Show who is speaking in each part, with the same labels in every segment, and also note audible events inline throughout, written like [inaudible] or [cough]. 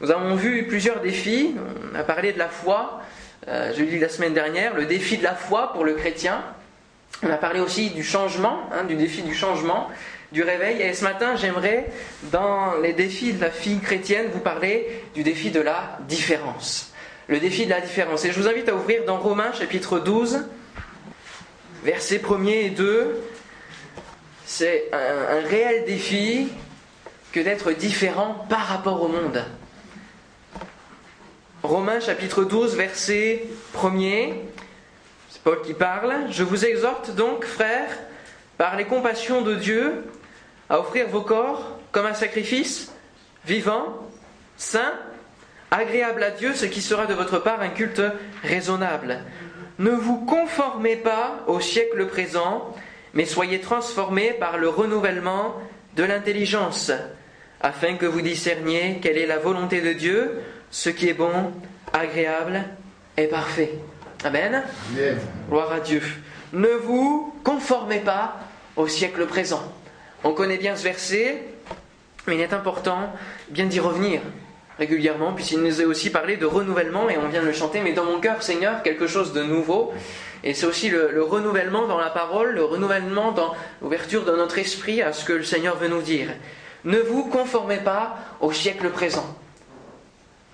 Speaker 1: Nous avons vu plusieurs défis. On a parlé de la foi, euh, je l'ai dit la semaine dernière, le défi de la foi pour le chrétien. On a parlé aussi du changement, hein, du défi du changement, du réveil. Et ce matin, j'aimerais, dans les défis de la fille chrétienne, vous parler du défi de la différence. Le défi de la différence. Et je vous invite à ouvrir dans Romains chapitre 12, versets 1 et 2. C'est un, un réel défi que d'être différent par rapport au monde. Romains chapitre 12, verset 1er. C'est Paul qui parle. Je vous exhorte donc, frères, par les compassions de Dieu, à offrir vos corps comme un sacrifice vivant, saint, agréable à Dieu, ce qui sera de votre part un culte raisonnable. Ne vous conformez pas au siècle présent, mais soyez transformés par le renouvellement de l'intelligence, afin que vous discerniez quelle est la volonté de Dieu, ce qui est bon, agréable et parfait. Amen. Gloire à Dieu. Ne vous conformez pas au siècle présent. On connaît bien ce verset, mais il est important bien d'y revenir régulièrement, puisqu'il nous a aussi parlé de renouvellement, et on vient de le chanter, mais dans mon cœur, Seigneur, quelque chose de nouveau. Et c'est aussi le, le, renouvellement dans la parole, le renouvellement dans l'ouverture de notre esprit à ce que le Seigneur veut nous dire. Ne vous conformez pas au siècle présent.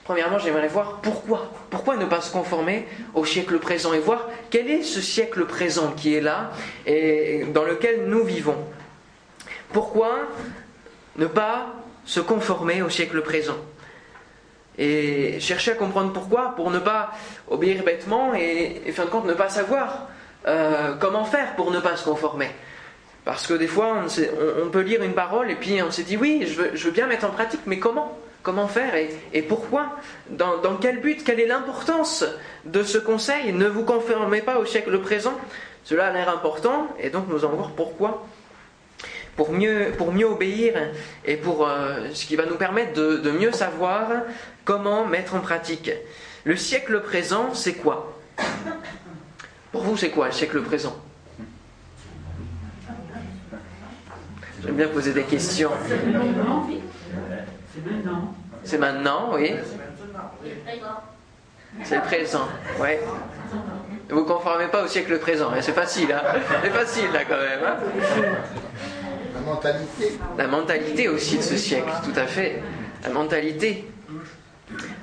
Speaker 1: Premièrement, j'aimerais voir pourquoi. Pourquoi ne pas se conformer au siècle présent et voir quel est ce siècle présent qui est là et dans lequel nous vivons. Pourquoi ne pas se conformer au siècle présent Et chercher à comprendre pourquoi, pour ne pas obéir bêtement et, et fin de compte, ne pas savoir euh, comment faire pour ne pas se conformer. Parce que des fois, on, peut lire une parole et puis on s'est dit oui, je veux bien mettre en pratique, mais comment? Comment faire et, pourquoi dans, dans, quel but Quelle est l'importance de ce conseil Ne vous conformez pas au siècle présent. Cela a l'air important et donc nous allons voir pourquoi. Pour mieux, pour mieux obéir et pour euh, ce qui va nous permettre de, de mieux savoir comment mettre en pratique. Le siècle présent, c'est quoi? Pour vous, c'est quoi le siècle présent? J'aime bien poser des questions.
Speaker 2: C'est maintenant.
Speaker 1: C'est maintenant, oui. C'est le présent, oui. Ne vous conformez pas au siècle présent, c'est facile, hein c'est facile là quand même. Hein
Speaker 3: La mentalité.
Speaker 1: La mentalité aussi de ce siècle, tout à fait. La mentalité.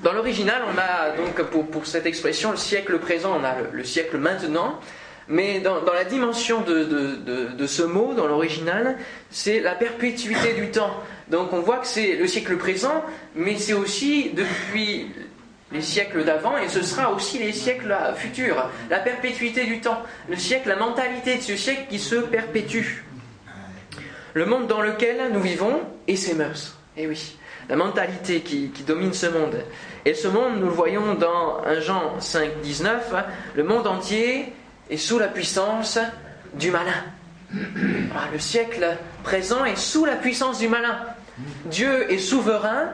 Speaker 1: Dans l'original, on a donc pour, pour, cette expression le siècle présent, on a le, le siècle maintenant, mais dans, la dimension de, ce mot, dans l'original, c'est la perpétuité du temps. Donc on voit que c'est le siècle présent, mais c'est aussi depuis les siècles d'avant, et ce sera aussi les siècles futurs. La perpétuité du temps, le siècle, la mentalité de ce siècle qui se perpétue. Le monde dans lequel nous vivons et ses mœurs. Et oui, la mentalité qui, qui, domine ce monde. Et ce monde, nous le voyons dans 1 Jean 5, 19, le monde entier est sous la puissance du malin. Ah, le siècle présent est sous la puissance du malin. Dieu est souverain,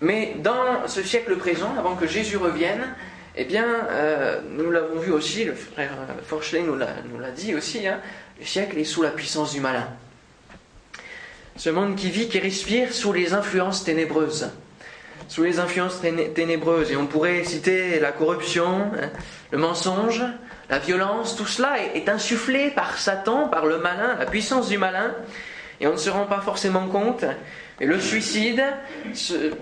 Speaker 1: mais dans ce siècle présent, avant que Jésus revienne, eh bien, euh, nous l'avons vu aussi, le frère Forchelet nous l'a dit aussi, hein, le siècle est sous la puissance du malin. Ce monde qui vit, qui respire sous les influences ténébreuses. Sous les influences ténébreuses. Et on pourrait citer la corruption, hein, le mensonge, la violence, tout cela est, insufflé par Satan, par le malin, la puissance du malin, et on ne se rend pas forcément compte. Et le suicide, ce,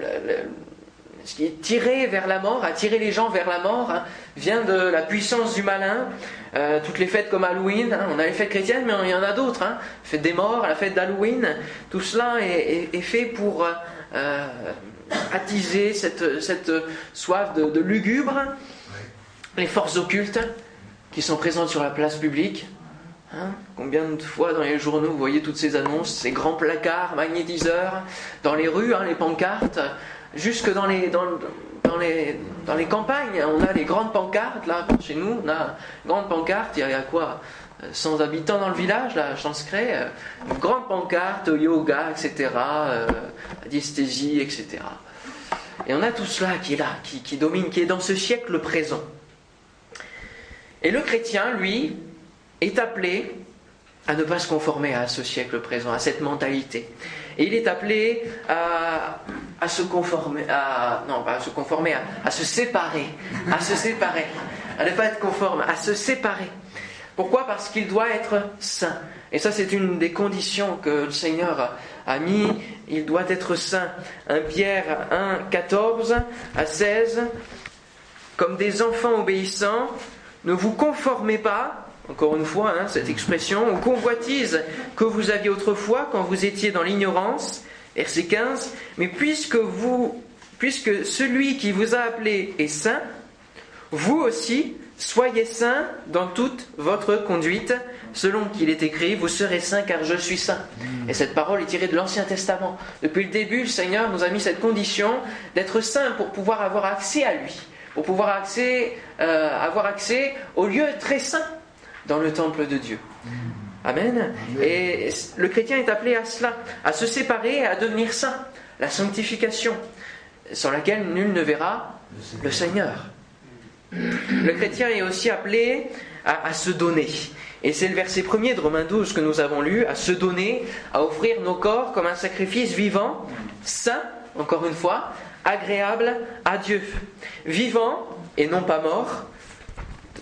Speaker 1: qui est tiré vers la mort, attirer les gens vers la mort, hein, vient de la puissance du malin. Euh, toutes les fêtes comme Halloween, hein, on a les fêtes chrétiennes, mais il y en a d'autres. Hein, fête des morts, la fête d'Halloween, tout cela est fait pour euh, attiser cette, cette soif de, de lugubre, les forces occultes qui sont présentes sur la place publique. Hein Combien de fois dans les journaux vous voyez toutes ces annonces, ces grands placards, magnétiseurs, dans les rues, hein, les pancartes, jusque dans les, dans, dans, les, dans les campagnes, on a les grandes pancartes, là, chez nous, on a une grande pancarte, il y a quoi 100 habitants dans le village, là, Chancecray, une grande pancarte, yoga, etc., euh, diesthésie, etc. Et on a tout cela qui est là, qui, domine, qui est dans ce siècle présent. Et le chrétien, lui, est appelé à ne pas se conformer à ce siècle présent, à cette mentalité. Et il est appelé à, se conformer, non à se conformer, à, se séparer, à se séparer, à ne pas être conforme, à se séparer. Pourquoi Parce qu'il doit être saint. Et ça, c'est une des conditions que le Seigneur a mis. Il doit être saint. 1 Pierre 1, 14 à 16. Comme des enfants obéissants, ne vous conformez pas, encore une fois, hein, cette expression, aux convoitises que vous aviez autrefois quand vous étiez dans l'ignorance Verset 15, mais puisque celui qui vous a appelé est saint, vous aussi soyez saints dans toute votre conduite, selon qu'il est écrit, vous serez saints car je suis saint. Et cette parole est tirée de l'Ancien Testament. Depuis le début, le Seigneur nous a mis cette condition d'être saint pour pouvoir avoir accès à lui, pour pouvoir accès, euh, avoir accès au lieu très saint dans le temple de Dieu. Amen. Et le chrétien est appelé à cela, à se séparer et à devenir saint. La sanctification, sans laquelle nul ne verra le Seigneur. Le chrétien est aussi appelé à, se donner. Et c'est le verset premier de Romains 12 que nous avons lu, à se donner, à offrir nos corps comme un sacrifice vivant, saint, encore une fois, agréable à Dieu. Vivant et non pas mort,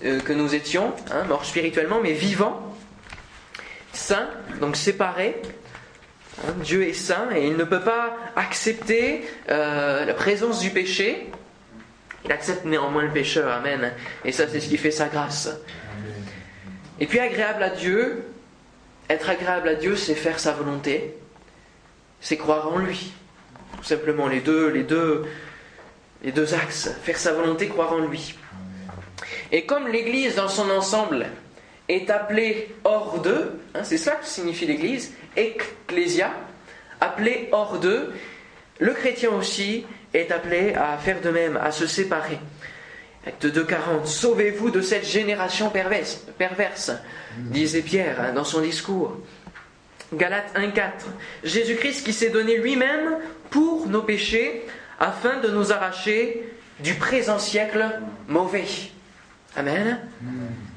Speaker 1: euh, que nous étions, hein, morts spirituellement, mais vivant, saint, donc séparé. Hein, Dieu est saint et il ne peut pas accepter euh, la présence du péché. Il accepte néanmoins le pécheur, Amen. Et ça, c'est ce qui fait sa grâce. Et puis agréable à Dieu, être agréable à Dieu, c'est faire sa volonté, c'est croire en lui. Tout simplement, les deux, les deux, les deux axes. Faire sa volonté, croire en lui. Et comme l'Église dans son ensemble est appelé hors d'eux, hein, c'est ça que signifie l'Église, ecclésia, appelé hors d'eux, le chrétien aussi est appelé à faire de même, à se séparer. Acte 2.40, sauvez-vous de cette génération perverse, perverse disait Pierre hein, dans son discours. Galates 1.4, Jésus-Christ qui s'est donné lui-même pour nos péchés afin de nous arracher du présent siècle mauvais. Amen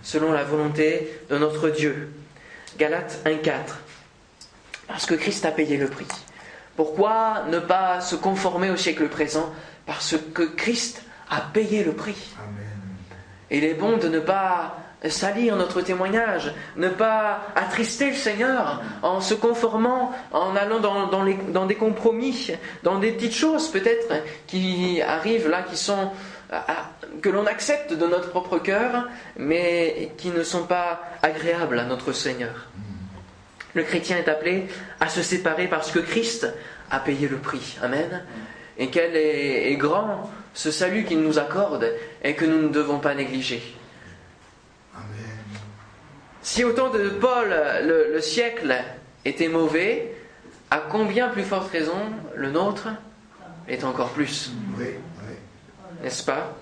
Speaker 1: selon la volonté de notre Dieu. Galates 1.4. Parce que Christ a payé le prix. Pourquoi ne pas se conformer au siècle présent? Parce que Christ a payé le prix. il est bon de ne pas salir notre témoignage, ne pas attrister le Seigneur en se conformant, en allant dans, dans des compromis, dans des petites choses peut-être qui arrivent là, qui sont que l'on accepte de notre propre cœur, mais qui ne sont pas agréables à notre Seigneur. Le chrétien est appelé à se séparer parce que Christ a payé le prix. Amen. Et quel est, grand ce salut qu'il nous accorde et que nous ne devons pas négliger. Si au temps de Paul, le, siècle était mauvais, à combien plus forte raison le nôtre est encore plus? N'est-ce pas?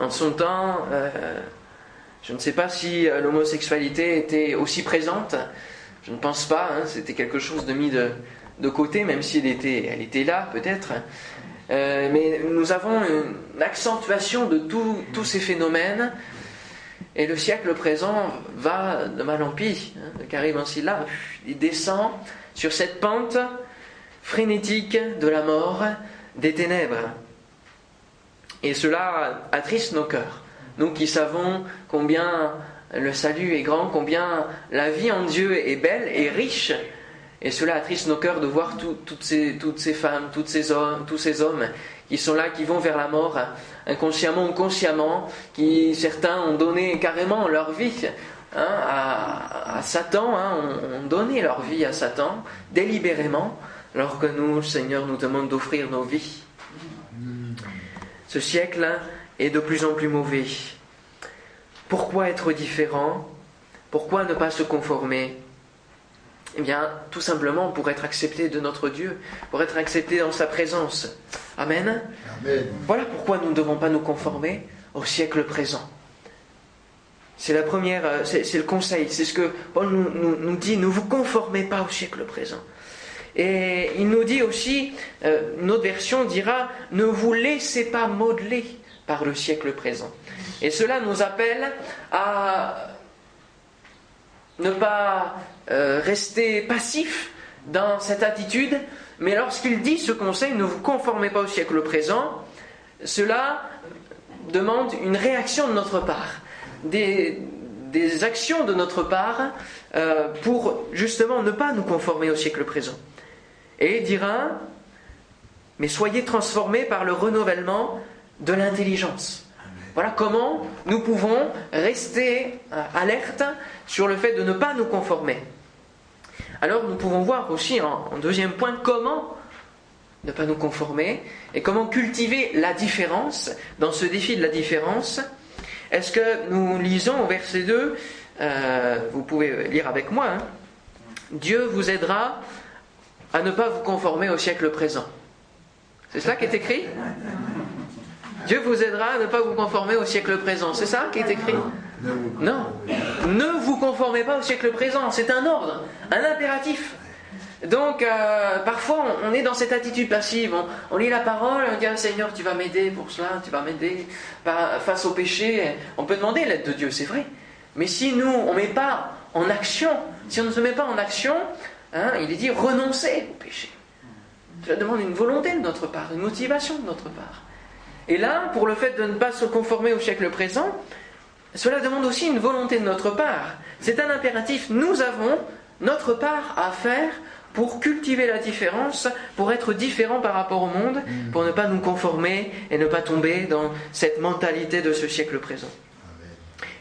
Speaker 1: En son temps, euh, je ne sais pas si euh, l'homosexualité était aussi présente. Je ne pense pas. Hein, c'était quelque chose de mis de, côté, même si elle était, là, peut-être. Euh, mais nous avons une accentuation de tous ces phénomènes. Et le siècle présent va de mal en pis. Hein, carrément ainsi là, il descend sur cette pente frénétique de la mort, des ténèbres. Et cela attriste nos cœurs. Nous qui savons combien le salut est grand, combien la vie en Dieu est belle et riche. Et cela attriste nos cœurs de voir toutes, ces, femmes, toutes ces hommes, tous ces hommes qui sont là, qui vont vers la mort, inconsciemment ou consciemment, qui certains ont donné carrément leur vie hein, à, Satan, hein, ont, donné leur vie à Satan délibérément, alors que nous, le Seigneur nous demande d'offrir nos vies. Ce siècle est de plus en plus mauvais. Pourquoi être différent? Pourquoi ne pas se conformer? Eh bien, tout simplement pour être accepté de notre Dieu, pour être accepté dans sa présence. Amen. Voilà pourquoi nous ne devons pas nous conformer au siècle présent. C'est la première, euh, c'est le conseil, c'est ce que Paul nous, nous dit, ne vous conformez pas au siècle présent. Et il nous dit aussi, euh, une autre version dira, ne vous laissez pas modeler par le siècle présent. Et cela nous appelle à ne pas euh, rester passif dans cette attitude Mais lorsqu'il dit ce conseil, ne vous conformez pas au siècle présent, cela demande une réaction de notre part, des, actions de notre part euh, pour justement ne pas nous conformer au siècle présent. Et il dira, mais soyez transformés par le renouvellement de l'intelligence. Voilà comment nous pouvons rester euh, alertes sur le fait de ne pas nous conformer. Alors nous pouvons voir aussi en, deuxième point comment ne pas nous conformer et comment cultiver la différence dans ce défi de la différence. Est-ce que nous lisons au verset 2, euh, vous pouvez lire avec moi, hein, Dieu vous aidera à ne pas vous conformer au siècle présent. C'est cela qui est écrit? Dieu vous aidera à ne pas vous conformer au siècle présent. C'est ça qui est écrit Non. Ne vous conformez pas au siècle présent. C'est un ordre, un impératif. Donc, euh, parfois, on, est dans cette attitude passive. On, lit la parole, on dit ah, Seigneur, tu vas m'aider pour cela, tu vas m'aider face au péché. On peut demander l'aide de Dieu, c'est vrai. Mais si nous, on ne met pas en action, si on ne se met pas en action, hein, il est dit renoncer au péché. Cela demande une volonté de notre part, une motivation de notre part. Et là, pour le fait de ne pas se conformer au siècle présent, cela demande aussi une volonté de notre part. C'est un impératif. Nous avons notre part à faire pour cultiver la différence, pour être différent par rapport au monde, mm. pour ne pas nous conformer et ne pas tomber dans cette mentalité de ce siècle présent.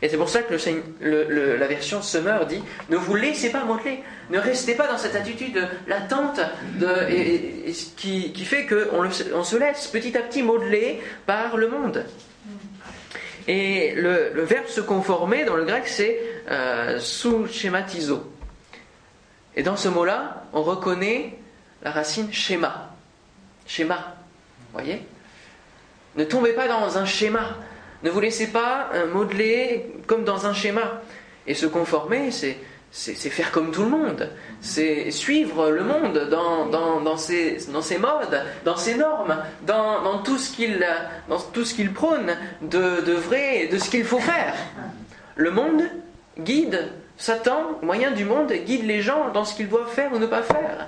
Speaker 1: Et c'est pour ça que la version Summer dit ne vous laissez pas modeler, ne restez pas dans cette attitude latente de, et, qui, fait qu'on on se laisse petit à petit modeler par le monde. Et le, verbe se conformer dans le grec c'est euh, sous schématizo. Et dans ce mot-là, on reconnaît la racine schéma. Schéma. Voyez? Ne tombez pas dans un schéma. Ne vous laissez pas euh, modeler comme dans un schéma. Et se conformer, c'est, faire comme tout le monde. C'est suivre le monde dans, ses, modes, dans ses normes, dans, tout ce qu'il, prône de, de vrai et de ce qu'il faut faire. Le monde guide, Satan, moyen du monde, guide les gens dans ce qu'ils doivent faire ou ne pas faire.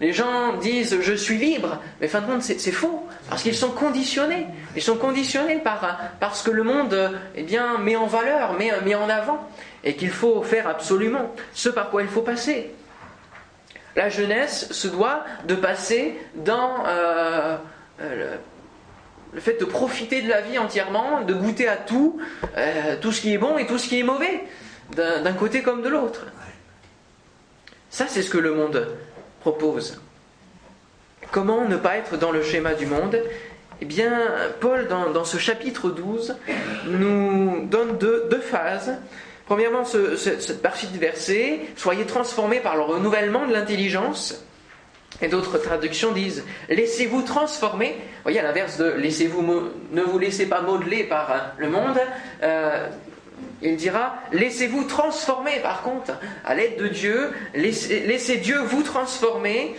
Speaker 1: Les gens disent je suis libre, mais fin de compte c'est faux, parce qu'ils sont conditionnés. Ils sont conditionnés par, parce que le monde eh bien, met en valeur, met, met en avant, et qu'il faut faire absolument ce par quoi il faut passer. La jeunesse se doit de passer dans euh, euh, le, fait de profiter de la vie entièrement, de goûter à tout, euh, tout ce qui est bon et tout ce qui est mauvais, d'un côté comme de l'autre. Ça, c'est ce que le monde propose. Comment ne pas être dans le schéma du monde? Eh bien, Paul, dans, ce chapitre 12, nous donne deux, phases. Premièrement, cette partie de verset, soyez transformés par le renouvellement de l'intelligence. Et d'autres traductions disent laissez-vous transformer. Vous voyez, à l'inverse de laissez-vous ne vous laissez pas modeler par le monde. Euh, il dira, laissez-vous transformer par contre à l'aide de Dieu, laissez, Dieu vous transformer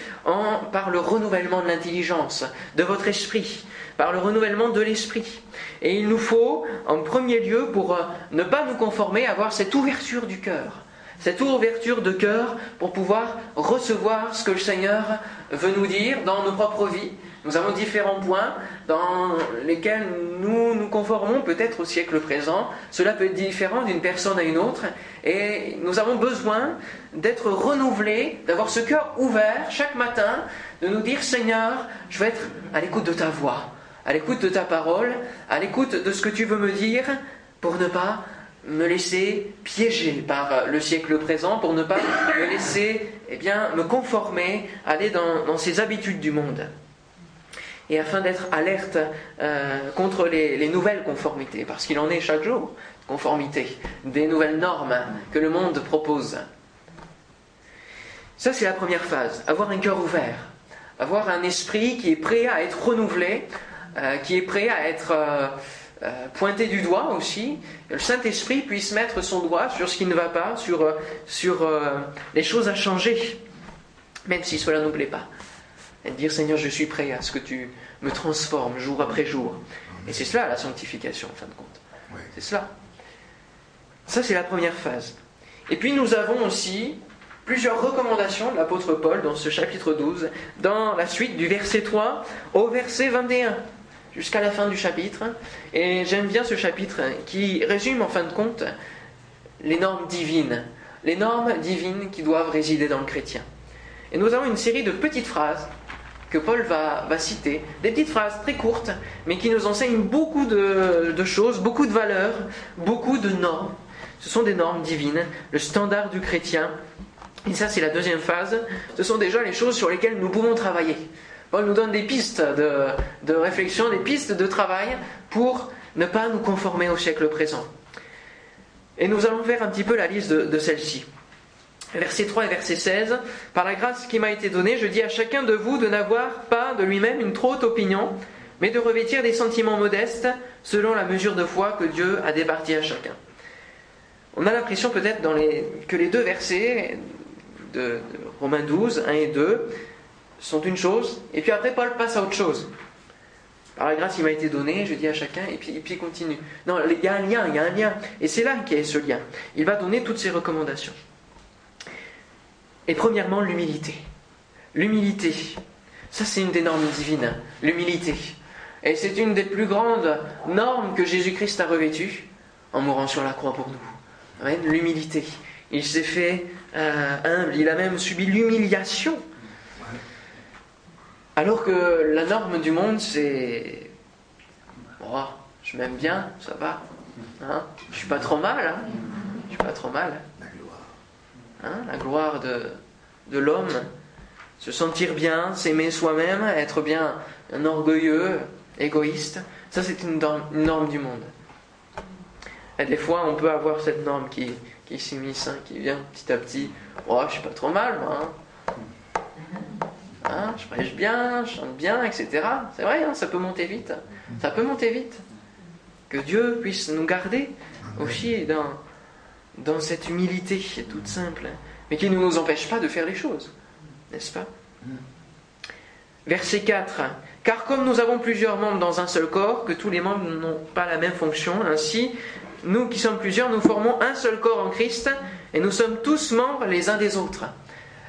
Speaker 1: par le renouvellement de l'intelligence, de votre esprit, par le renouvellement de l'esprit. Et il nous faut, en premier lieu, pour euh, ne pas nous conformer, avoir cette ouverture du cœur. Cette ouverture de cœur pour pouvoir recevoir ce que le Seigneur veut nous dire dans nos propres vies, nous avons différents points dans lesquels nous nous conformons peut-être au siècle présent. Cela peut être différent d'une personne à une autre. Et nous avons besoin d'être renouvelés, d'avoir ce cœur ouvert chaque matin, de nous dire Seigneur, je veux être à l'écoute de ta voix, à l'écoute de ta parole, à l'écoute de ce que tu veux me dire pour ne pas me laisser piéger par le siècle présent, pour ne pas me laisser eh bien, me conformer, aller dans ces habitudes du monde et afin d'être alerte euh, contre les, nouvelles conformités, parce qu'il en est chaque jour, conformité, des nouvelles normes que le monde propose. Ça, c'est la première phase, avoir un cœur ouvert, avoir un esprit qui est prêt à être renouvelé, euh, qui est prêt à être euh, pointé du doigt aussi, que le Saint-Esprit puisse mettre son doigt sur ce qui ne va pas, sur, sur les choses à changer, même si cela ne nous plaît pas et dire Seigneur, je suis prêt à ce que tu me transformes jour après jour. Et c'est cela la sanctification, en fin de compte. C'est cela. Ça, c'est la première phase. Et puis nous avons aussi plusieurs recommandations de l'apôtre Paul dans ce chapitre 12, dans la suite du verset 3 au verset 21, jusqu'à la fin du chapitre. Et j'aime bien ce chapitre qui résume en fin de compte les normes divines, les normes divines qui doivent résider dans le chrétien. Et nous avons une série de petites phrases que Paul va, citer, des petites phrases très courtes, mais qui nous enseignent beaucoup de choses, beaucoup de valeurs, beaucoup de normes. Ce sont des normes divines, le standard du chrétien, et ça, c'est la deuxième phase. Ce sont déjà les choses sur lesquelles nous pouvons travailler. Paul nous donne des pistes de, réflexion, des pistes de travail pour ne pas nous conformer au siècle présent. Et nous allons faire un petit peu la liste de, de celles-ci. Verset 3 et verset 16. Par la grâce qui m'a été donnée, je dis à chacun de vous de n'avoir pas de lui-même une trop haute opinion, mais de revêtir des sentiments modestes selon la mesure de foi que Dieu a départie à chacun. On a l'impression peut-être que les deux versets de, Romains 12, 1 et 2, sont une chose, et puis après Paul passe à autre chose. Par la grâce, il m'a été donné, je dis à chacun, et puis, et puis il continue. Non, il y a un lien, il y a un lien, et c'est là qu'il y a ce lien. Il va donner toutes ses recommandations. Et premièrement, l'humilité. L'humilité, ça c'est une des normes divines, l'humilité. Et c'est une des plus grandes normes que Jésus-Christ a revêtues en mourant sur la croix pour nous. L'humilité. Il s'est fait euh, humble, il a même subi l'humiliation. Alors que la norme du monde, c'est. Oh, je m'aime bien, ça va. Hein je suis pas trop mal. Hein je suis pas trop mal. La gloire. Hein la gloire de, de l'homme. Se sentir bien, s'aimer soi-même, être bien un orgueilleux, égoïste. Ça, c'est une, une norme du monde. Et des fois, on peut avoir cette norme qui, qui s'immisce, hein, qui vient petit à petit. Oh, je suis pas trop mal, moi. Hein. Hein, je prêche bien, je chante bien, etc. C'est vrai, ça peut monter vite. Ça peut monter vite. Que Dieu puisse nous garder aussi dans, dans cette humilité toute simple, mais qui ne nous empêche pas de faire les choses. N'est-ce pas Verset 4. Car comme nous avons plusieurs membres dans un seul corps, que tous les membres n'ont pas la même fonction, ainsi nous qui sommes plusieurs, nous formons un seul corps en Christ et nous sommes tous membres les uns des autres.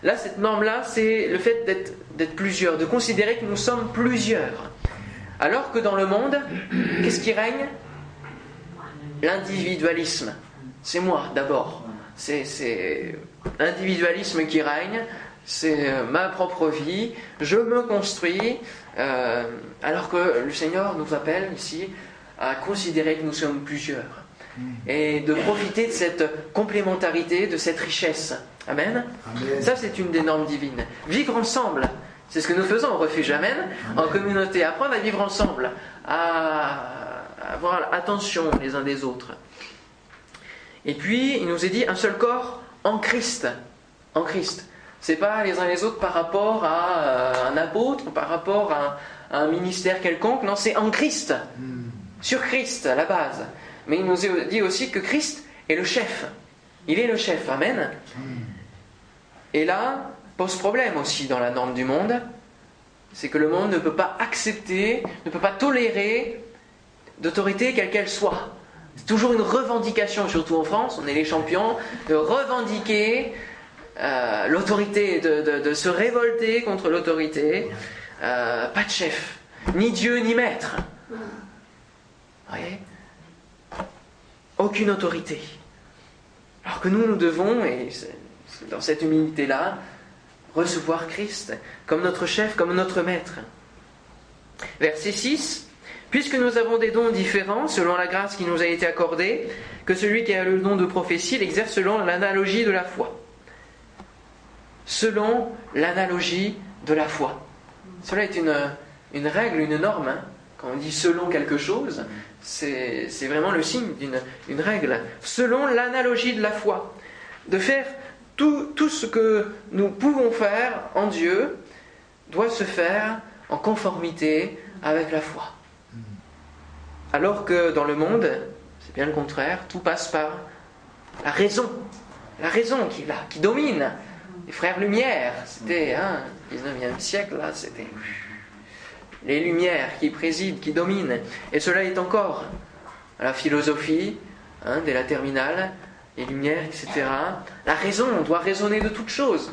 Speaker 1: Là, cette norme-là, c'est le fait d'être plusieurs, de considérer que nous sommes plusieurs. Alors que dans le monde, qu'est-ce qui règne? L'individualisme. C'est moi d'abord. C'est l'individualisme qui règne, c'est euh, ma propre vie, je me construis, euh, alors que le Seigneur nous appelle ici à considérer que nous sommes plusieurs et de profiter de cette complémentarité, de cette richesse. Amen. Ça, c'est une des normes divines. Vivre ensemble, c'est ce que nous faisons au refuge. Amen. En communauté, apprendre à vivre ensemble, à avoir attention les uns des autres. Et puis, il nous est dit un seul corps en Christ. En Christ. C'est pas les uns les autres par rapport à euh, un apôtre, par rapport à un ministère quelconque. Non, c'est en Christ. Hmm. Sur Christ, à la base. Mais il nous dit aussi que Christ est le chef. Il est le chef. Amen. Et là, pose problème aussi dans la norme du monde, c'est que le monde ne peut pas accepter, ne peut pas tolérer d'autorité quelle qu'elle soit. C'est toujours une revendication, surtout en France, on est les champions, de revendiquer euh, l'autorité, de, se révolter contre l'autorité. Euh, pas de chef, ni Dieu ni maître. Vous voyez? Aucune autorité. Alors que nous, nous devons, et dans cette humilité-là, recevoir Christ comme notre chef, comme notre maître. Verset 6. Puisque nous avons des dons différents selon la grâce qui nous a été accordée, que celui qui a le don de prophétie l'exerce selon l'analogie de la foi. Selon l'analogie de la foi. Cela est une, règle, une norme. Hein. Quand on dit selon quelque chose, c'est vraiment le signe d'une règle. Selon l'analogie de la foi. De faire tout, ce que nous pouvons faire en Dieu doit se faire en conformité avec la foi. Alors que dans le monde, c'est bien le contraire, tout passe par la raison. La raison qui est là, qui domine. Les frères Lumière, c'était, hein, 19e siècle, là, c'était les lumières qui président, qui dominent. Et cela est encore la philosophie, hein, dès la terminale, et lumière, etc. La raison, on doit raisonner de toutes choses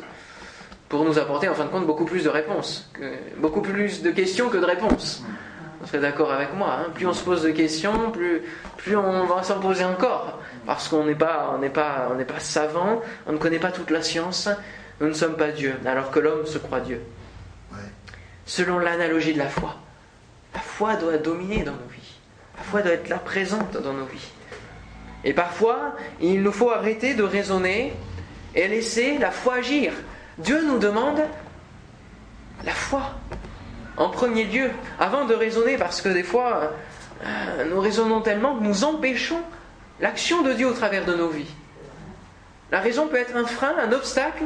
Speaker 1: pour nous apporter en fin de compte beaucoup plus de réponses, que, beaucoup plus de questions que de réponses. Vous serez d'accord avec moi, hein. plus on se pose de questions, plus, plus on va s'en poser encore, parce qu'on n'est pas, on n'est pas, on n'est pas savant, on ne connaît pas toute la science, nous ne sommes pas Dieu, alors que l'homme se croit Dieu. Selon l'analogie de la foi, la foi doit dominer dans nos vies, la foi doit être là présente dans nos vies. Et parfois, il nous faut arrêter de raisonner et laisser la foi agir. Dieu nous demande la foi en premier lieu, avant de raisonner, parce que des fois, euh, nous raisonnons tellement que nous empêchons l'action de Dieu au travers de nos vies. La raison peut être un frein, un obstacle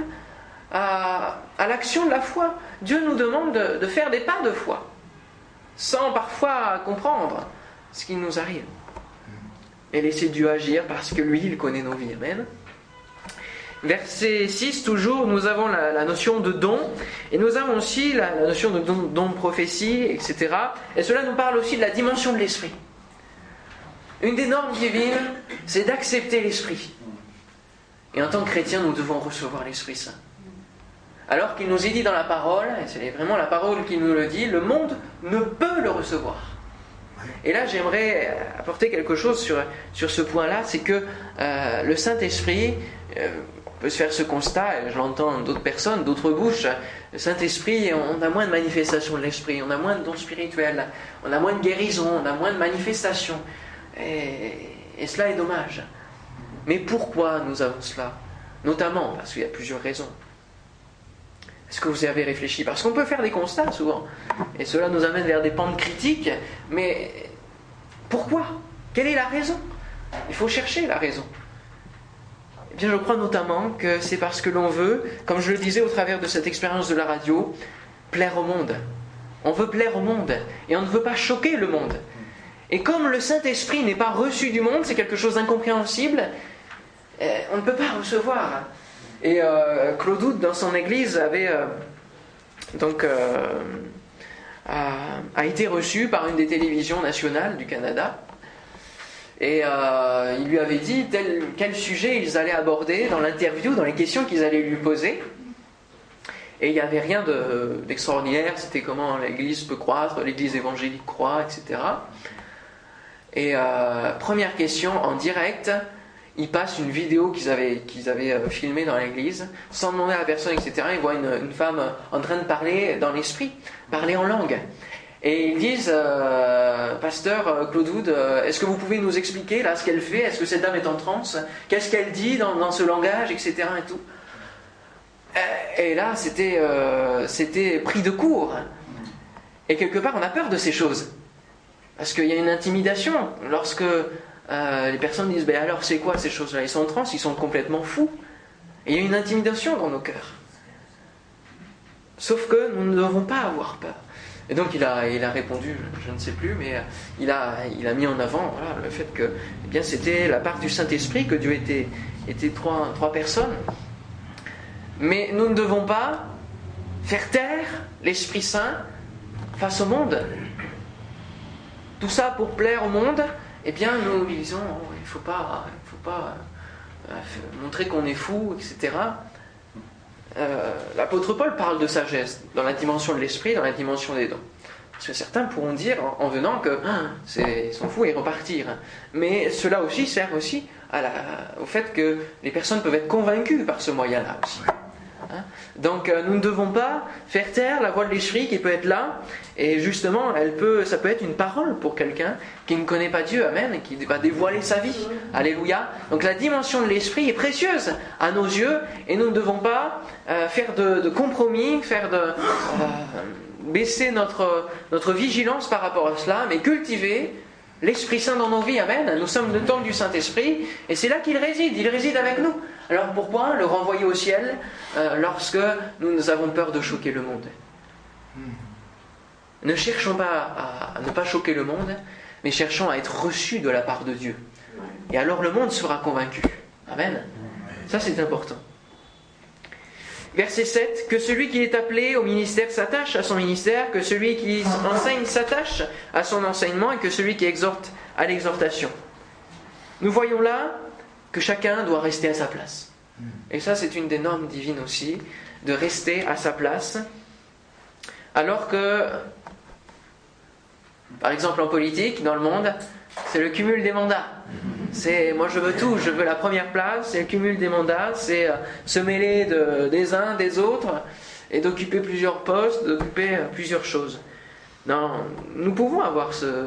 Speaker 1: à, l'action de la foi. Dieu nous demande de, de faire des pas de foi, sans parfois comprendre ce qui nous arrive et laisser Dieu agir parce que lui, il connaît nos vies. Amen. Verset 6, toujours, nous avons la, notion de don, et nous avons aussi la, notion de don, de prophétie, etc. Et cela nous parle aussi de la dimension de l'esprit. Une des normes divines, c'est d'accepter l'esprit. Et en tant que chrétien, nous devons recevoir l'Esprit Saint. Alors qu'il nous est dit dans la parole, et c'est vraiment la parole qui nous le dit, le monde ne peut le recevoir. Et là, j'aimerais apporter quelque chose sur, sur ce point-là, c'est que euh, le Saint-Esprit, euh, peut se faire ce constat, et je l'entends d'autres personnes, d'autres bouches, le Saint-Esprit, on a moins de manifestations de l'Esprit, on a moins de dons spirituels, on a moins de guérison, on a moins de manifestations. Et, cela est dommage. Mais pourquoi nous avons cela? Notamment parce qu'il y a plusieurs raisons. Est-ce que vous avez réfléchi? Parce qu'on peut faire des constats souvent, et cela nous amène vers des pentes critiques, mais pourquoi? Quelle est la raison? Il faut chercher la raison. Eh bien, je crois notamment que c'est parce que l'on veut, comme je le disais au travers de cette expérience de la radio, plaire au monde. On veut plaire au monde, et on ne veut pas choquer le monde. Et comme le Saint-Esprit n'est pas reçu du monde, c'est quelque chose d'incompréhensible, eh, on ne peut pas recevoir. Et euh, Claude dans son église, avait euh, donc euh, a, été reçu par une des télévisions nationales du Canada. Et il lui avait dit quel sujet ils allaient aborder dans l'interview, dans les questions qu'ils allaient lui poser. Et il n'y avait rien d'extraordinaire, c'était comment l'Église peut croître, l'Église évangélique croît, etc. Et première question en direct, ils passent une vidéo qu'ils avaient, qu'ils avaient euh, filmée dans l'église, sans demander à la personne, etc. Ils voient une, femme en train de parler dans l'esprit, parler en langue. Et ils disent, euh, pasteur euh, Claude Wood, est-ce que vous pouvez nous expliquer là ce qu'elle fait? Est-ce que cette dame est en transe? Qu'est-ce qu'elle dit dans, ce langage, etc. Et, tout? et là, c'était, c'était pris de court. Et quelque part, on a peur de ces choses. Parce qu'il y a une intimidation. Lorsque euh, les personnes disent ben alors c'est quoi ces choses-là? Ils sont en transe, ils sont complètement fous. Il y a une intimidation dans nos cœurs. Sauf que nous ne devons pas avoir peur. Et donc il a, répondu, je ne sais plus, mais euh, il a, il a mis en avant le fait que eh bien, c'était la part du Saint-Esprit, que Dieu était, trois, personnes. Mais nous ne devons pas faire taire l'Esprit Saint face au monde. Tout ça pour plaire au monde, eh bien, nous disons, oh, il ne faut pas, faut pas euh, montrer qu'on est fou, etc. Euh, l'apôtre Paul parle de sagesse dans la dimension de l'esprit, dans la dimension des dons. Parce que certains pourront dire en, venant que ah, ils sont fous et repartir. Mais cela aussi sert aussi au fait que les personnes peuvent être convaincues par ce moyen-là aussi. Hein? Donc euh, nous ne devons pas faire taire la voix de l'esprit qui peut être là, et justement, elle peut, ça peut être une parole pour quelqu'un qui ne connaît pas Dieu, Amen, et qui va dévoiler sa vie. Alléluia. Donc la dimension de l'esprit est précieuse à nos yeux, et nous ne devons pas euh, faire de, compromis, faire de... Euh, baisser notre, notre vigilance par rapport à cela, mais cultiver l'Esprit Saint dans nos vies. Amen. Nous sommes le temple du Saint-Esprit, et c'est là qu'il réside. Il réside avec nous. Alors pourquoi le renvoyer au ciel euh, lorsque nous avons peur de choquer le monde? Ne cherchons pas à, ne pas choquer le monde, mais cherchons à être reçus de la part de Dieu. Et alors le monde sera convaincu. Amen. Ça c'est important. Verset 7, que celui qui est appelé au ministère s'attache à son ministère, que celui qui enseigne s'attache à son enseignement et que celui qui exhorte à l'exhortation. Nous voyons là que chacun doit rester à sa place. Et ça, c'est une des normes divines aussi, de rester à sa place. Alors que, par exemple en politique, dans le monde, c'est le cumul des mandats. C'est moi je veux tout, je veux la première place, c'est le cumul des mandats, c'est euh, se mêler de, des uns, des autres, et d'occuper plusieurs postes, d'occuper euh, plusieurs choses. Non, nous pouvons avoir ce,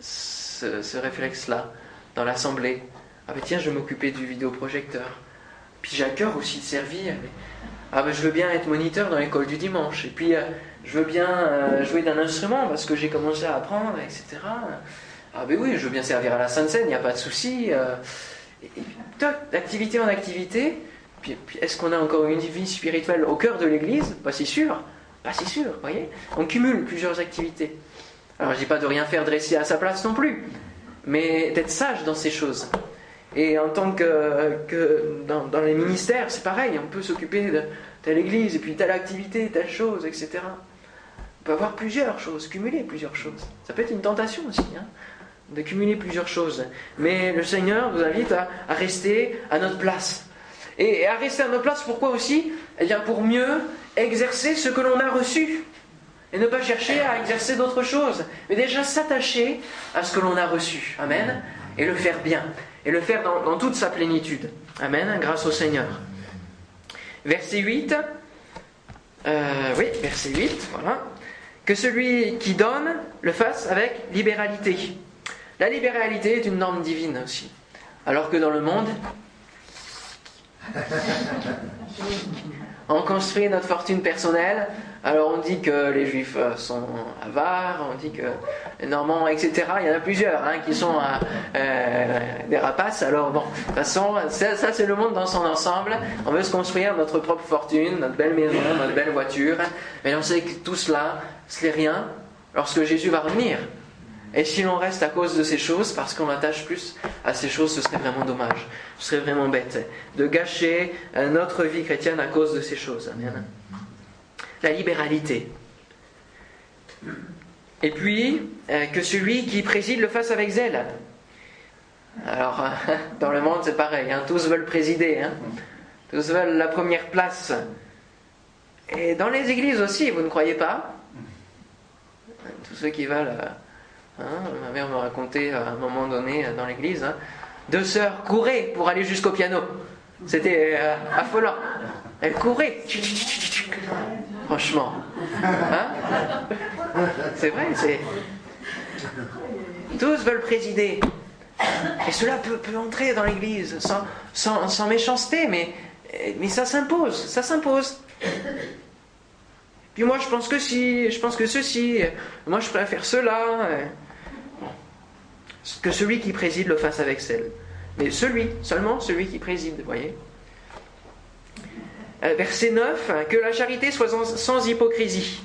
Speaker 1: ce, réflexe-là dans l'assemblée. Ah ben tiens, je vais m'occuper du vidéoprojecteur. Puis j'ai à cœur aussi de servir. Ah ben je veux bien être moniteur dans l'école du dimanche. Et puis euh, je veux bien jouer d'un instrument parce que j'ai commencé à apprendre, etc. Ah ben oui, je veux bien servir à la Sainte Seine, il n'y a pas de souci. Euh. d'activité en activité. Puis, est-ce qu'on a encore une vie spirituelle au cœur de l'Église? Pas si sûr. Pas si sûr, voyez On cumule plusieurs activités. Alors je dis pas de rien faire dresser à sa place non plus, mais d'être sage dans ces choses. Et en tant que, que dans, dans, les ministères, c'est pareil, on peut s'occuper de telle église, et puis telle activité, telle chose, etc. On peut avoir plusieurs choses, cumuler plusieurs choses. Ça peut être une tentation aussi. Hein de cumuler plusieurs choses. Mais le Seigneur nous invite à, rester à notre place. Et, à rester à notre place, pourquoi aussi? Eh bien, pour mieux exercer ce que l'on a reçu. Et ne pas chercher à exercer d'autres choses. Mais déjà s'attacher à ce que l'on a reçu. Amen. Et le faire bien. Et le faire dans, toute sa plénitude. Amen. Grâce au Seigneur. Verset 8. Euh, oui, verset 8. Voilà. Que celui qui donne le fasse avec libéralité. La libéralité est une norme divine aussi. Alors que dans le monde, [laughs] on construit notre fortune personnelle. Alors on dit que les juifs euh, sont avares, on dit que les normands, etc. Il y en a plusieurs hein, qui sont euh, euh, des rapaces. Alors bon, de toute façon, ça, ça c'est le monde dans son ensemble. On veut se construire notre propre fortune, notre belle maison, notre belle voiture. Mais on sait que tout cela, ce n'est rien lorsque Jésus va revenir. Et si l'on reste à cause de ces choses, parce qu'on attache plus à ces choses, ce serait vraiment dommage, ce serait vraiment bête de gâcher euh, notre vie chrétienne à cause de ces choses. La libéralité. Et puis, euh, que celui qui préside le fasse avec zèle. Alors, [laughs] dans le monde, c'est pareil, hein, tous veulent présider, hein. tous veulent la première place. Et dans les églises aussi, vous ne croyez pas? Tous ceux qui veulent euh, Hein, ma mère me racontait à un moment donné dans l'église, hein, deux sœurs couraient pour aller jusqu'au piano. C'était euh, affolant. Elles couraient. Franchement. Hein? C'est vrai, c'est. Tous veulent présider. Et cela peut, entrer dans l'église sans, méchanceté, mais, mais ça s'impose. Ça s'impose. Puis moi je pense que si, je pense que ceci, moi je préfère cela que celui qui préside le fasse avec celle. Mais celui, seulement celui qui préside, vous voyez. Euh, verset 9, que la charité soit sans, hypocrisie.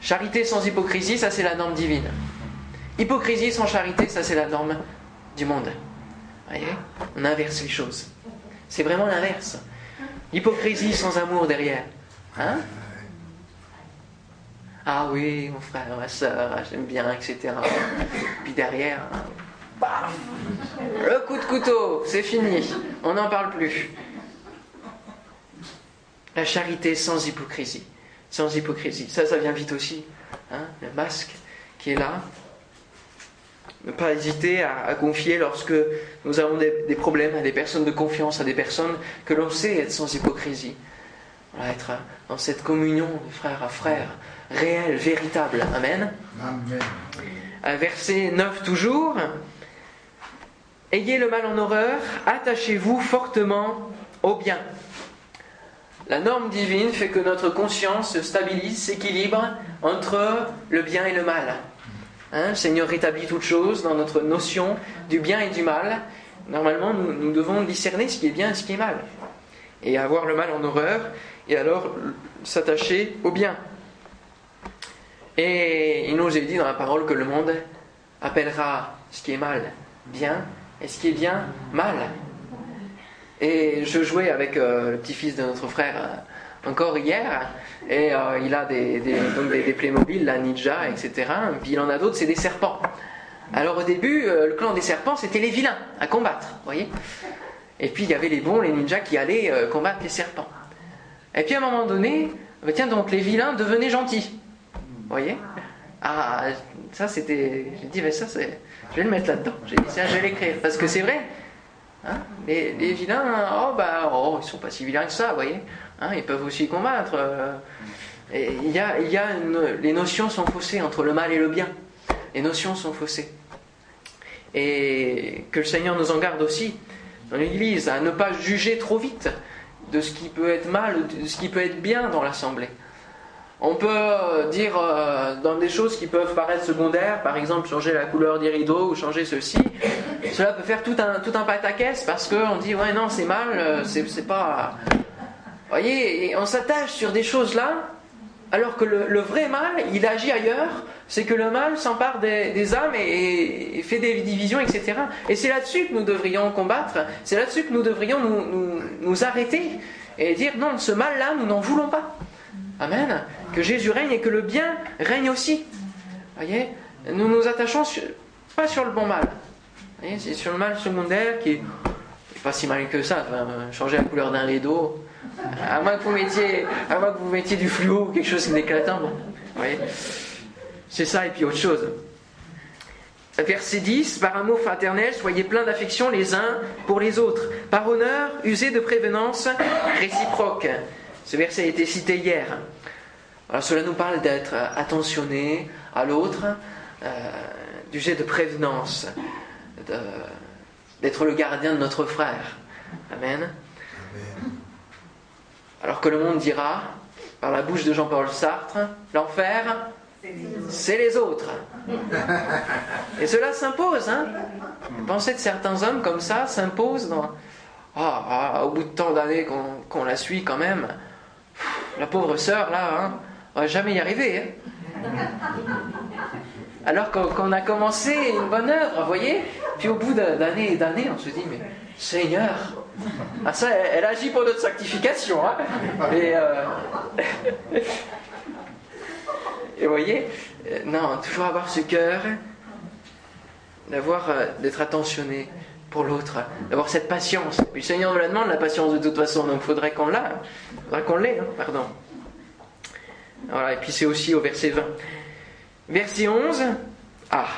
Speaker 1: Charité sans hypocrisie, ça c'est la norme divine. Hypocrisie sans charité, ça c'est la norme du monde. Vous voyez On inverse les choses. C'est vraiment l'inverse. Hypocrisie sans amour derrière. Hein? Ah oui, mon frère, ma soeur, j'aime bien, etc. Puis derrière, baf, le coup de couteau, c'est fini, on n'en parle plus. La charité sans hypocrisie, sans hypocrisie, ça, ça vient vite aussi. Hein, le masque qui est là. Ne pas hésiter à, confier lorsque nous avons des, problèmes à des personnes de confiance, à des personnes que l'on sait être sans hypocrisie. Va être dans cette communion de frère à frère, réel, véritable. Amen. Amen. Verset 9 toujours. Ayez le mal en horreur, attachez-vous fortement au bien. La norme divine fait que notre conscience se stabilise, s'équilibre entre le bien et le mal. Hein, Seigneur rétablit toutes choses dans notre notion du bien et du mal. Normalement, nous, nous, devons discerner ce qui est bien et ce qui est mal. Et avoir le mal en horreur, et alors s'attacher au bien. Et il nous est dit dans la parole que le monde appellera ce qui est mal bien et ce qui est bien mal. Et je jouais avec euh, le petit-fils de notre frère euh, encore hier, et euh, il a des, des, donc des, Playmobil, la Ninja, etc. Et puis il en a d'autres, c'est des serpents. Alors au début, le clan des serpents, c'était les vilains à combattre, voyez Et puis il y avait les bons, les ninjas qui allaient combattre les serpents. Et puis à un moment donné, tiens donc, les vilains devenaient gentils, voyez Ah, ça c'était... J'ai dit, mais ça c'est... Je vais le mettre là-dedans. J'ai dit, tiens, je vais l'écrire, parce que c'est vrai. Hein les, vilains, oh bah, oh, ils sont pas si vilains que ça, voyez hein, Ils peuvent aussi combattre. Euh. et y a, y a les notions sont faussées entre le mal et le bien. Les notions sont faussées. Et que le Seigneur nous en garde aussi dans l'Église, à ne pas juger trop vite de ce qui peut être mal, de ce qui peut être bien dans l'Assemblée. On peut euh, dire euh, dans des choses qui peuvent paraître secondaires, par exemple changer la couleur des rideaux ou changer ceci, cela peut faire tout un, tout un pataquès parce qu'on dit ouais non c'est mal, euh, c'est pas... Vous voyez, et on s'attache sur des choses là, alors que le, vrai mal, il agit ailleurs, c'est que le mal s'empare des, âmes et, fait des divisions, etc. Et c'est là-dessus que nous devrions combattre, c'est là-dessus que nous devrions nous, nous arrêter et dire non, ce mal-là, nous n'en voulons pas. Amen. Que Jésus règne et que le bien règne aussi. Voyez Nous nous attachons pas sur le bon mal. Voyez C'est sur le mal secondaire qui est pas si mal que ça. changer la couleur d'un rideau. À moins que vous mettiez, à moins que vous mettiez du fluo ou quelque chose d'éclatant. Voyez C'est ça et puis autre chose. Verset 10, par amour fraternel, soyez pleins d'affection les uns pour les autres. Par honneur, usez de prévenance réciproque. Ce verset a été cité hier. Alors cela nous parle d'être attentionné à l'autre, euh, du jet de prévenance, d'être le gardien de notre frère. Amen. Alors que le monde dira, par la bouche de Jean-Paul Sartre, l'enfer, c'est les autres. Et cela s'impose. Hein Penser de certains hommes comme ça s'impose dans... Ah, ah, au bout de tant d'années qu'on la suit quand même, la pauvre sœur, là, hein, on va jamais y arriver. Hein. Alors qu'on a commencé une bonne œuvre, vous voyez Puis au bout d'années et d'années, on se dit, mais Seigneur, ah ça, elle, agit pour notre sanctification. Hein et, euh, [laughs] vous voyez, euh, non, toujours avoir ce cœur, d'avoir, euh, d'être attentionné pour l'autre, d'avoir cette patience. Puis le Seigneur nous la demande, la patience de toute façon, donc il faudrait qu'on l'a, l'ait, hein, pardon. Voilà, et puis c'est aussi au verset 20. Verset 11, ah,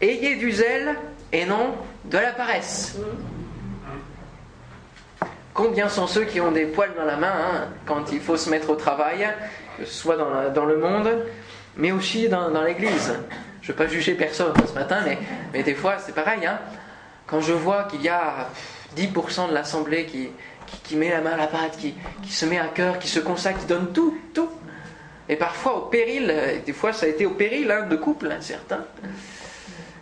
Speaker 1: ayez du zèle et non de la paresse. Combien sont ceux qui ont des poils dans la main hein, quand il faut se mettre au travail, que ce soit dans, le monde, mais aussi dans, l'église Je ne veux pas juger personne ce matin, mais, mais des fois c'est pareil. Hein quand je vois qu'il y a 10% de l'Assemblée qui, qui, met la main à la pâte, qui, qui se met à cœur, qui se consacre, qui donne tout, tout, et parfois au péril, des fois ça a été au péril hein, de couple, hein, certains.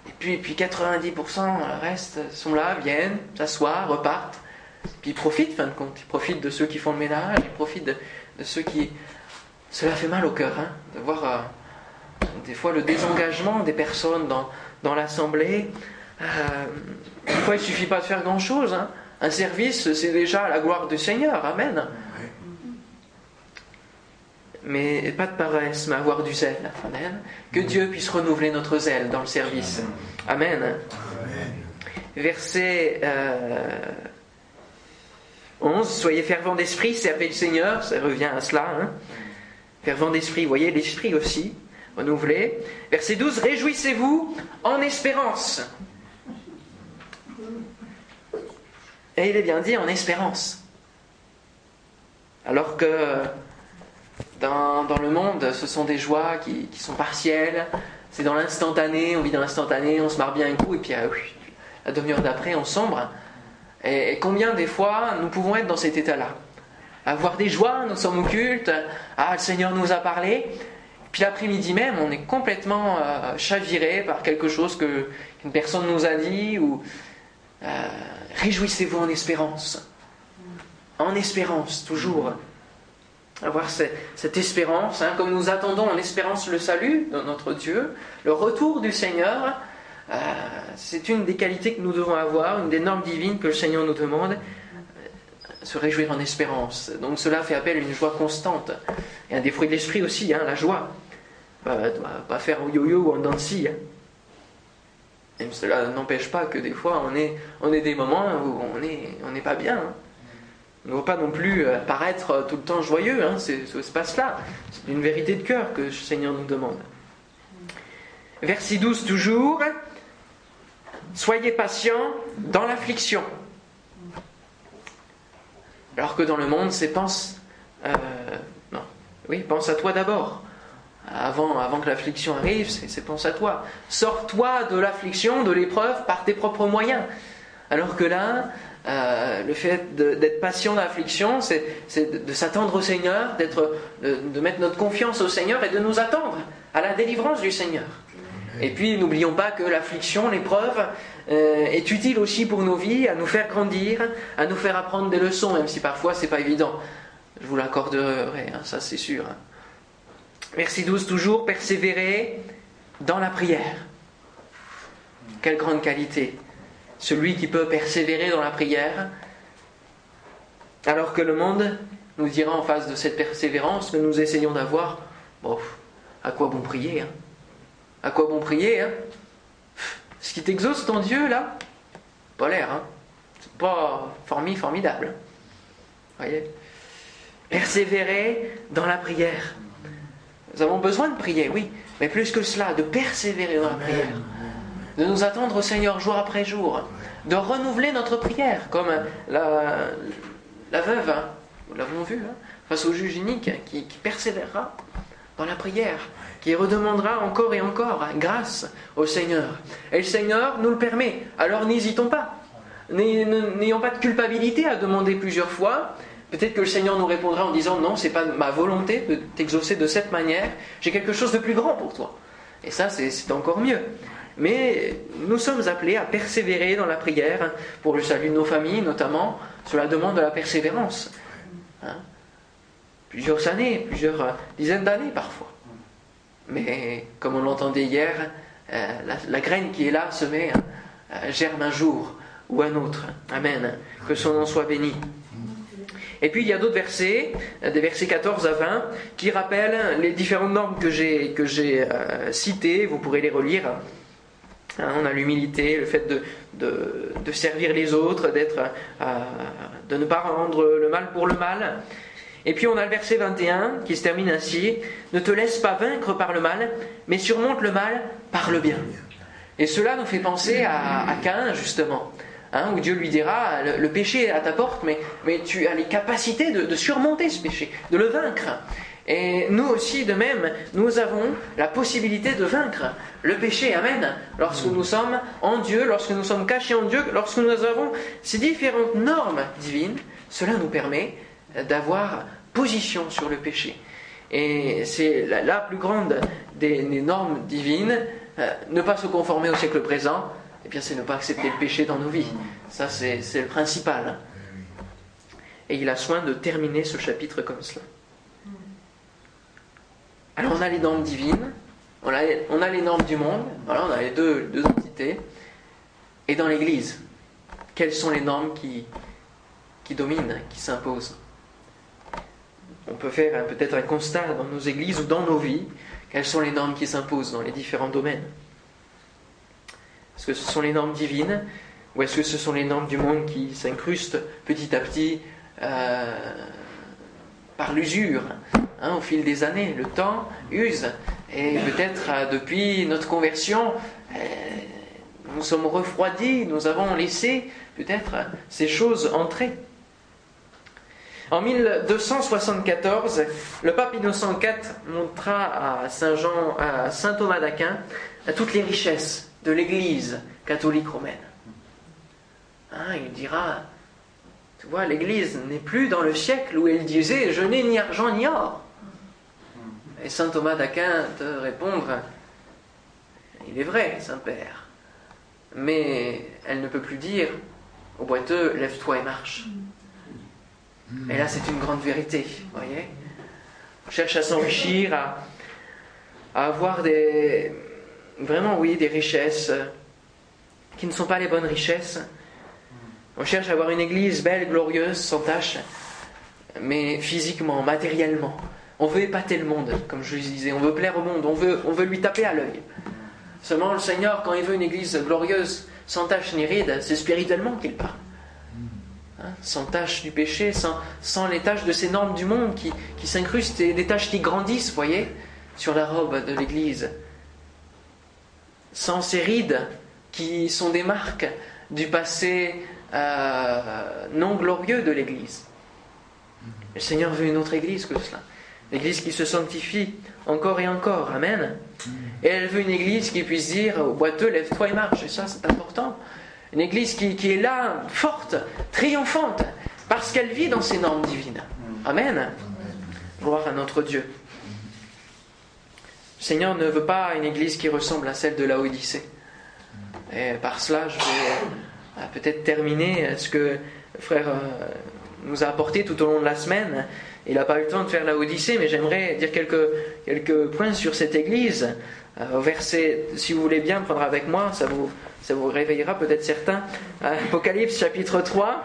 Speaker 1: Et puis, puis 90% le reste sont là, viennent, s'assoient, repartent. Puis ils profitent, fin de compte. Ils profitent de ceux qui font le ménage, ils profitent de, ceux qui. Cela fait mal au cœur, hein, de voir euh, des fois le désengagement des personnes dans, dans l'assemblée. Euh, des fois, il suffit pas de faire grand-chose. Hein. Un service, c'est déjà la gloire du Seigneur. Amen. Mais pas de paresse, mais avoir du zèle. Amen. Que Dieu puisse renouveler notre zèle dans le service. Amen. Verset 11. Euh, Soyez fervents d'esprit, servez le Seigneur. Ça revient à cela. Hein. Fervent d'esprit, voyez, l'esprit aussi. Renouvelé. Verset 12. Réjouissez-vous en espérance. Et il est bien dit en espérance. Alors que dans, le monde, ce sont des joies qui, sont partielles, c'est dans l'instantané, on vit dans l'instantané, on se marre bien un coup, et puis euh, la demi-heure d'après, on sombre. Et, combien des fois nous pouvons être dans cet état-là? Avoir des joies, nous sommes occultes, ah, le Seigneur nous a parlé, puis l'après-midi même, on est complètement euh, chaviré par quelque chose qu'une personne nous a dit, ou euh, réjouissez-vous en espérance. En espérance, toujours. Avoir cette, espérance, hein, comme nous attendons en espérance le salut de notre Dieu, le retour du Seigneur, euh, c'est une des qualités que nous devons avoir, une des normes divines que le Seigneur nous demande, euh, se réjouir en espérance. Donc cela fait appel à une joie constante. Et un des fruits de l'esprit aussi, hein, la joie. Pas, pas faire au yo-yo ou en danse. Hein. Cela n'empêche pas que des fois on est, on des moments où on n'est on pas bien. On ne doit pas non plus euh, paraître tout le temps joyeux, hein, c'est ce espace-là. C'est une vérité de cœur que le Seigneur nous demande. Verset 12 toujours. Soyez patients dans l'affliction. Alors que dans le monde, c'est pense. euh, non, oui, pense à toi d'abord. Avant, avant que l'affliction arrive, c'est pense à toi. Sors-toi de l'affliction, de l'épreuve, par tes propres moyens. Alors que là, euh, le fait d'être patient dans l'affliction, c'est de, de s'attendre au Seigneur, d'être, de, de mettre notre confiance au Seigneur et de nous attendre à la délivrance du Seigneur. Et puis, n'oublions pas que l'affliction, l'épreuve, euh, est utile aussi pour nos vies, à nous faire grandir, à nous faire apprendre des leçons, même si parfois c'est pas évident. Je vous l'accorderai, hein, ça c'est sûr. Verset 12 toujours, persévérer dans la prière. Quelle grande qualité. Celui qui peut persévérer dans la prière, alors que le monde nous dira en face de cette persévérance que nous essayons d'avoir, bon, à quoi bon prier hein À quoi bon prier hein Ce qui t'exauce ton Dieu là, pas l'air, hein c'est pas formi, formidable. Voyez Persévérer dans la prière. Nous avons besoin de prier, oui, mais plus que cela, de persévérer dans la prière, de nous attendre au Seigneur jour après jour, de renouveler notre prière, comme la, la veuve, hein, nous l'avons vu, hein, face au juge unique, qui, qui persévérera dans la prière, qui redemandera encore et encore grâce au Seigneur. Et le Seigneur nous le permet, alors n'hésitons pas, N'ay- n'ayons pas de culpabilité à demander plusieurs fois. Peut-être que le Seigneur nous répondra en disant non, c'est pas ma volonté de t'exaucer de cette manière. J'ai quelque chose de plus grand pour toi. Et ça, c'est encore mieux. Mais nous sommes appelés à persévérer dans la prière pour le salut de nos familles, notamment. Cela demande de la persévérance. Hein plusieurs années, plusieurs euh, dizaines d'années parfois. Mais comme on l'entendait hier, euh, la, la graine qui est là semée hein, euh, germe un jour ou un autre. Amen. Que son nom soit béni. Et puis il y a d'autres versets, euh, des versets 14 à 20, qui rappellent les différentes normes que j'ai euh, citées. Vous pourrez les relire. Hein, on a l'humilité, le fait de, de, servir les autres, d'être, euh, de ne pas rendre le mal pour le mal. Et puis on a le verset 21 qui se termine ainsi Ne te laisse pas vaincre par le mal, mais surmonte le mal par le bien. Et cela nous fait penser à, à Caïn, justement, hein, où Dieu lui dira le, le péché est à ta porte, mais, mais tu as les capacités de, de surmonter ce péché, de le vaincre. Et nous aussi, de même, nous avons la possibilité de vaincre le péché. Amen. Lorsque nous sommes en Dieu, lorsque nous sommes cachés en Dieu, lorsque nous avons ces différentes normes divines, cela nous permet d'avoir position sur le péché. Et c'est la, la plus grande des, des normes divines, euh, ne pas se conformer au siècle présent, eh c'est ne pas accepter le péché dans nos vies. Ça c'est le principal. Et il a soin de terminer ce chapitre comme cela. Alors on a les normes divines, on a, les normes du monde, voilà, on a les deux, entités. Et dans l'Église, quelles sont les normes qui, qui dominent, qui s'imposent? On peut faire hein, peut-être un constat dans nos églises ou dans nos vies, quelles sont les normes qui s'imposent dans les différents domaines? Est-ce que ce sont les normes divines ou est-ce que ce sont les normes du monde qui s'incrustent petit à petit euh, par l'usure hein, au fil des années? Le temps use et peut-être euh, depuis notre conversion, euh, nous sommes refroidis, nous avons laissé peut-être ces choses entrer. En 1274, le pape Innocent IV montra à Saint Jean, à Saint Thomas d'Aquin, toutes les richesses de l'Église catholique romaine. Hein, il dira, tu vois, l'Église n'est plus dans le siècle où elle disait je n'ai ni argent ni or. Et Saint Thomas d'Aquin te répondre, il est vrai, Saint-Père, mais elle ne peut plus dire au boiteux lève-toi et marche. Et là, c'est une grande vérité, voyez. On cherche à s'enrichir, à, à avoir des, vraiment, oui, des richesses qui ne sont pas les bonnes richesses. On cherche à avoir une église belle, glorieuse, sans tache, mais physiquement, matériellement. On veut épater le monde, comme je le disais. On veut plaire au monde. On veut, on veut lui taper à l'œil. Seulement, le Seigneur, quand il veut une église glorieuse, sans tache ni ride, c'est spirituellement qu'il parle. Hein, sans tache du péché, sans, sans, les taches de ces normes du monde qui, qui s'incrustent et des taches qui grandissent, voyez, sur la robe de l'église. Sans ces rides qui sont des marques du passé euh, non glorieux de l'église. Le Seigneur veut une autre église que cela. L'église qui se sanctifie encore et encore. Amen. Et elle veut une église qui puisse dire boiteux, lève-toi et marche. Et ça, c'est important. Une église qui, qui, est là, forte, triomphante, parce qu'elle vit dans ses normes divines. Amen. Gloire à notre Dieu. Le Seigneur ne veut pas une église qui ressemble à celle de la Odyssée. Et par cela, je vais peut-être terminer ce que le frère euh, nous a apporté tout au long de la semaine. Il n'a pas eu le temps de faire la Odyssée, mais j'aimerais dire quelques, quelques points sur cette église. Euh, au verset, si vous voulez bien prendre avec moi, ça vous, ça vous réveillera peut-être certains. Apocalypse chapitre 3.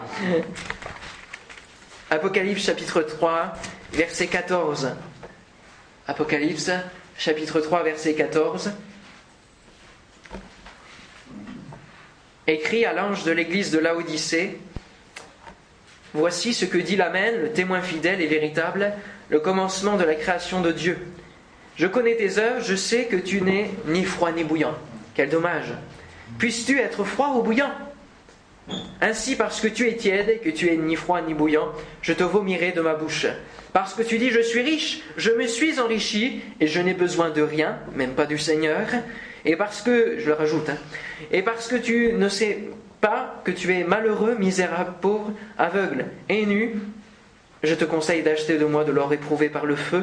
Speaker 1: Apocalypse chapitre 3, verset 14. Apocalypse chapitre 3, verset 14. Écrit à l'ange de l'église de Laodicée Voici ce que dit l'Amen, le témoin fidèle et véritable, le commencement de la création de Dieu. Je connais tes œuvres, je sais que tu n'es ni froid ni bouillant. Quel dommage. Puisses-tu être froid ou bouillant? Ainsi, parce que tu es tiède et que tu es ni froid ni bouillant, je te vomirai de ma bouche. Parce que tu dis je suis riche, je me suis enrichi et je n'ai besoin de rien, même pas du Seigneur. Et parce que, je le rajoute, hein, et parce que tu ne sais pas que tu es malheureux, misérable, pauvre, aveugle et nu, je te conseille d'acheter de moi de l'or éprouvé par le feu,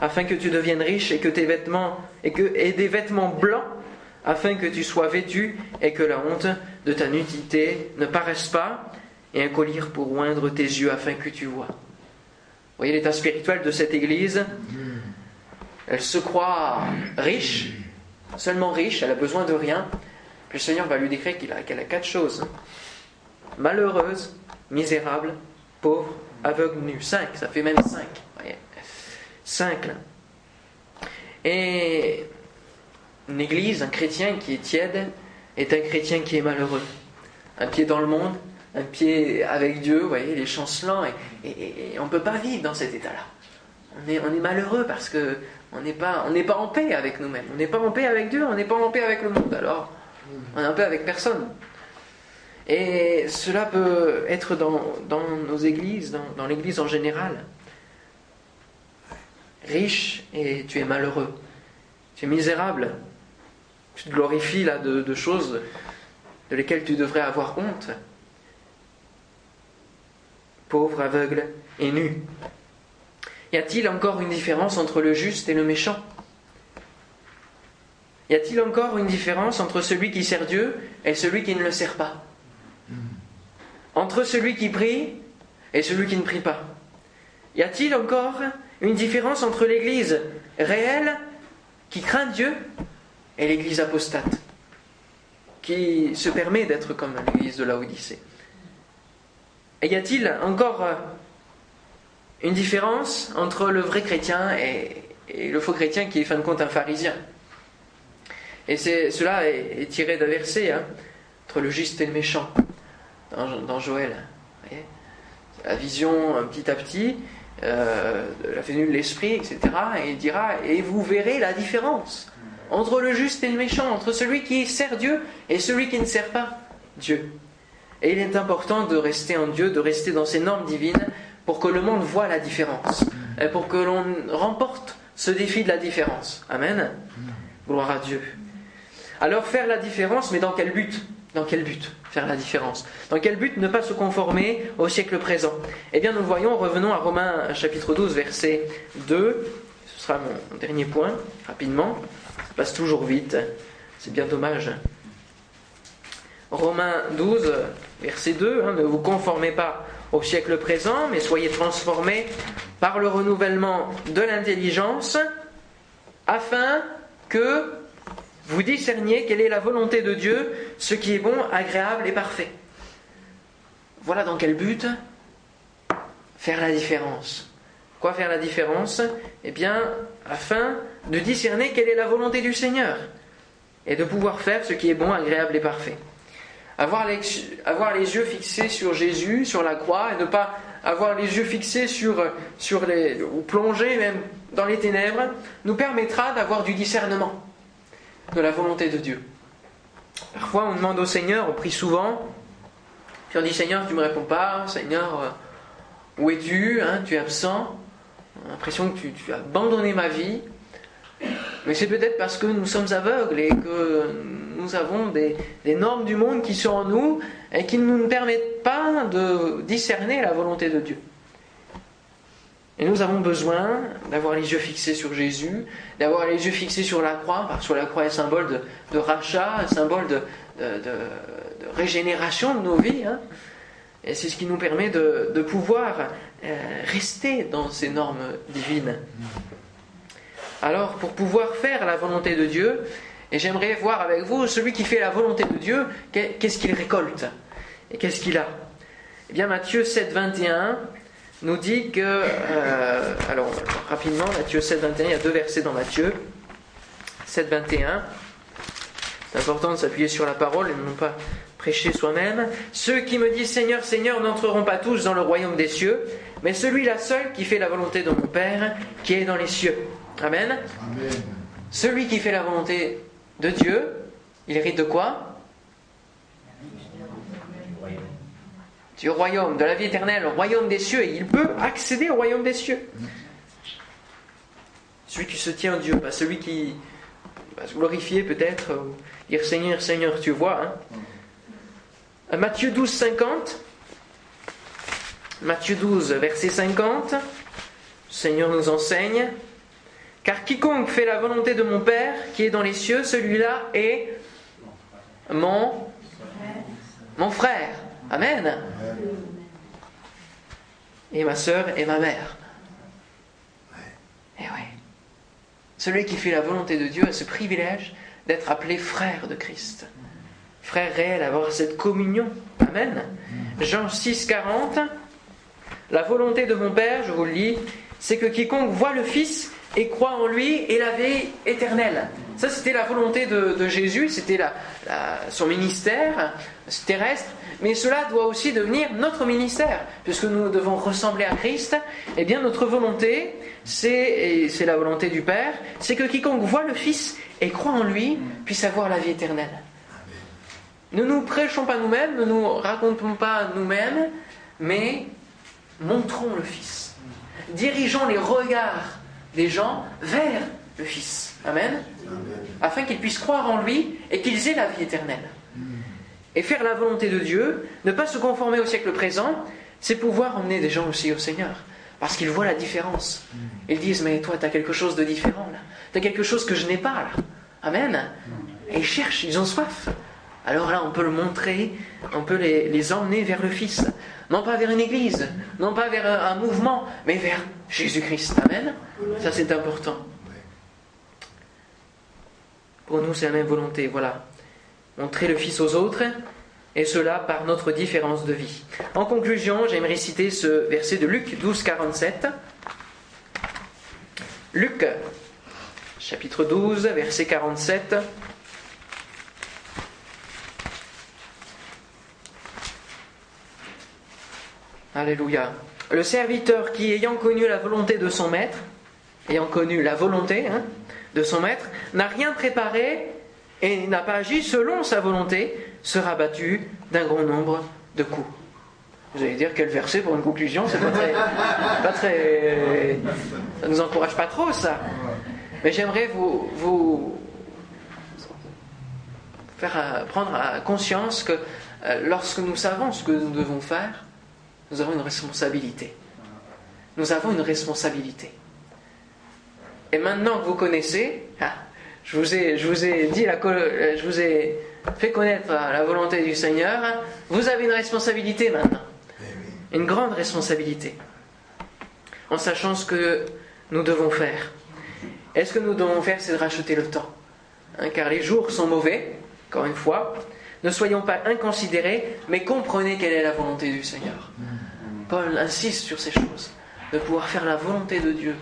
Speaker 1: afin que tu deviennes riche et que tes vêtements et des vêtements blancs, afin que tu sois vêtu et que la honte de ta nudité ne paraisse pas, et un collier pour oindre tes yeux afin que tu vois. Vous voyez l'état spirituel de cette église? Elle se croit riche, seulement riche, elle a besoin de rien, le Seigneur va lui décrire qu'elle a, quatre choses malheureuse, misérable, pauvre, aveugle, nu. Cinq, ça fait même cinq. Cinq là. Et une église, un chrétien qui est tiède, est un chrétien qui est malheureux. Un pied dans le monde, un pied avec Dieu, vous voyez, les chancelants, et, on ne peut pas vivre dans cet état-là. On est, on est malheureux parce que on n'est pas, pas en paix avec nous-mêmes. On n'est pas en paix avec Dieu, on n'est pas en paix avec le monde. Alors, on est un peu avec personne. Et cela peut être dans, nos églises, dans, l'église en général. Riche et tu es malheureux. Tu es misérable. Tu te glorifies là de, de choses de lesquelles tu devrais avoir honte. Pauvre, aveugle et nu. Y a-t-il encore une différence entre le juste et le méchant? Y a-t-il encore une différence entre celui qui sert Dieu et celui qui ne le sert pas? Entre celui qui prie et celui qui ne prie pas Y a-t-il encore une différence entre l'Église réelle qui craint Dieu et l'Église apostate qui se permet d'être comme l'Église de la Odyssée y a-t-il encore une différence entre le vrai chrétien et, le faux chrétien qui est fin de compte un pharisien? Et cela est, tiré d'un verset, hein, entre le juste et le méchant, dans, Joël. la vision, petit à petit, euh, la venue de l'esprit, etc. Et il dira, et vous verrez la différence entre le juste et le méchant, entre celui qui sert Dieu et celui qui ne sert pas Dieu. Et il est important de rester en Dieu, de rester dans ces normes divines, pour que le monde voit la différence, et pour que l'on remporte ce défi de la différence. Amen. Gloire à Dieu. Alors faire la différence, mais dans quel but? Dans quel but faire la différence? Dans quel but ne pas se conformer au siècle présent? Eh bien, nous voyons, revenons à Romains chapitre 12, verset 2. Ce sera mon dernier point, rapidement. Ça passe toujours vite. C'est bien dommage. Romains 12, verset 2. Hein, ne vous conformez pas au siècle présent, mais soyez transformés par le renouvellement de l'intelligence, afin que vous discerniez quelle est la volonté de Dieu, ce qui est bon, agréable et parfait. Voilà dans quel but Faire la différence. Quoi faire la différence? Eh bien, afin de discerner quelle est la volonté du Seigneur. et de pouvoir faire ce qui est bon, agréable et parfait. Avoir les, avoir les yeux fixés sur Jésus, sur la croix, et ne pas avoir les yeux fixés sur, sur les, ou plonger même dans les ténèbres, nous permettra d'avoir du discernement de la volonté de Dieu. Parfois, on demande au Seigneur, on prie souvent, puis on dit Seigneur, tu ne me réponds pas, Seigneur, euh, où es-tu? Hein, Tu es absent, l'impression que tu, as abandonné ma vie. Mais c'est peut-être parce que nous sommes aveugles et que nous avons des, normes du monde qui sont en nous et qui ne nous permettent pas de discerner la volonté de Dieu. Et nous avons besoin d'avoir les yeux fixés sur Jésus, d'avoir les yeux fixés sur la croix, parce que la croix est symbole de, rachat, symbole de, régénération de nos vies. Hein. Et c'est ce qui nous permet de, pouvoir euh, rester dans ces normes divines. Alors, pour pouvoir faire la volonté de Dieu, et j'aimerais voir avec vous, celui qui fait la volonté de Dieu, qu'est-ce qu'il récolte Et qu'est-ce qu'il a? Eh bien, Matthieu 7, 21 nous dit que. Euh, alors, rapidement, Matthieu 7, 21, il y a deux versets dans Matthieu. 7, 21. C'est important de s'appuyer sur la parole et ne pas prêcher soi-même. Ceux qui me disent Seigneur, Seigneur n'entreront pas tous dans le royaume des cieux, mais celui-là seul qui fait la volonté de mon Père qui est dans les cieux. Amen. Celui qui fait la volonté de Dieu, il hérite de quoi? Du royaume, de la vie éternelle, au royaume des cieux, et il peut accéder au royaume des cieux. Celui qui se tient Dieu, pas celui qui va se glorifier peut-être, dire Seigneur, Seigneur, tu vois. Hein. Matthieu 12, 50. Matthieu 12, verset 50. Le Seigneur nous enseigne. Car quiconque fait la volonté de mon Père qui est dans les cieux, celui-là est mon, frère. Amen. Et ma sœur et ma mère. Et eh oui. Celui qui fait la volonté de Dieu a ce privilège d'être appelé frère de Christ. Frère réel, avoir cette communion. Amen. Jean 6, 40. La volonté de mon Père, je vous le lis, c'est que quiconque voit le Fils et croit en lui et la vie éternelle. Ça, c'était la volonté de, Jésus, c'était son ministère terrestre, mais cela doit aussi devenir notre ministère, puisque nous devons ressembler à Christ. Eh bien, notre volonté, c'est, c'est la volonté du Père, c'est que quiconque voit le Fils et croit en lui puisse avoir la vie éternelle. Ne nous prêchons pas nous-mêmes, ne nous racontons pas nous-mêmes, mais montrons le Fils. Dirigeons les regards des gens vers le Fils. Amen. Afin qu'ils puissent croire en lui et qu'ils aient la vie éternelle. Et faire la volonté de Dieu, ne pas se conformer au siècle présent, c'est pouvoir emmener des gens aussi au Seigneur. Parce qu'ils voient la différence. Ils disent, mais toi, tu as quelque chose de différent là. Tu as quelque chose que je n'ai pas là. Amen. Et ils cherchent, ils ont soif. Alors là, on peut le montrer, on peut les, les emmener vers le Fils. Non pas vers une église, non pas vers un mouvement, mais vers Jésus-Christ. Amen. Ça, c'est important. Pour nous, c'est la même volonté. Voilà. Montrer le Fils aux autres, et cela par notre différence de vie. En conclusion, j'aimerais citer ce verset de Luc 12, 47. Luc, chapitre 12, verset 47. Alléluia. Le serviteur qui, ayant connu la volonté de son maître, ayant connu la volonté hein, de son maître, n'a rien préparé et n'a pas agi selon sa volonté, sera battu d'un grand nombre de coups. Vous allez dire quel verset pour une conclusion, c'est pas très, pas très, ça nous encourage pas trop ça. Mais j'aimerais vous, vous faire prendre conscience que euh, lorsque nous savons ce que nous devons faire, nous avons une responsabilité. Nous avons une responsabilité. Et maintenant que vous connaissez, ah, je, vous ai, je vous ai dit la, euh, je vous ai fait connaître la volonté du Seigneur, vous avez une responsabilité maintenant. Une grande responsabilité. En sachant ce que nous devons faire. Et ce que nous devons faire, c'est de racheter le temps. Hein, car les jours sont mauvais, encore une fois. Ne soyons pas inconsidérés, mais comprenez quelle est la volonté du Seigneur. Paul insiste sur ces choses, de pouvoir faire la volonté de Dieu,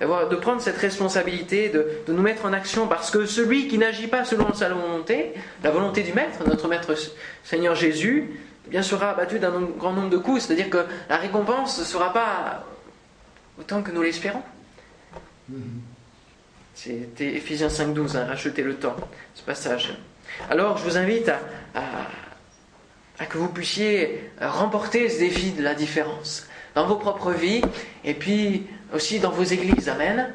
Speaker 1: de prendre cette responsabilité, de, nous mettre en action, parce que celui qui n'agit pas selon sa volonté, la volonté du Maître, notre Maître Seigneur Jésus, eh bien sera abattu d'un grand nombre de coups, c'est-à-dire que la récompense ne sera pas autant que nous l'espérons. C'était Ephésiens 5.12, hein, racheter le temps, ce passage. Alors je vous invite à, à que vous puissiez remporter ce défi de la différence dans vos propres vies et puis aussi dans vos églises. Amen.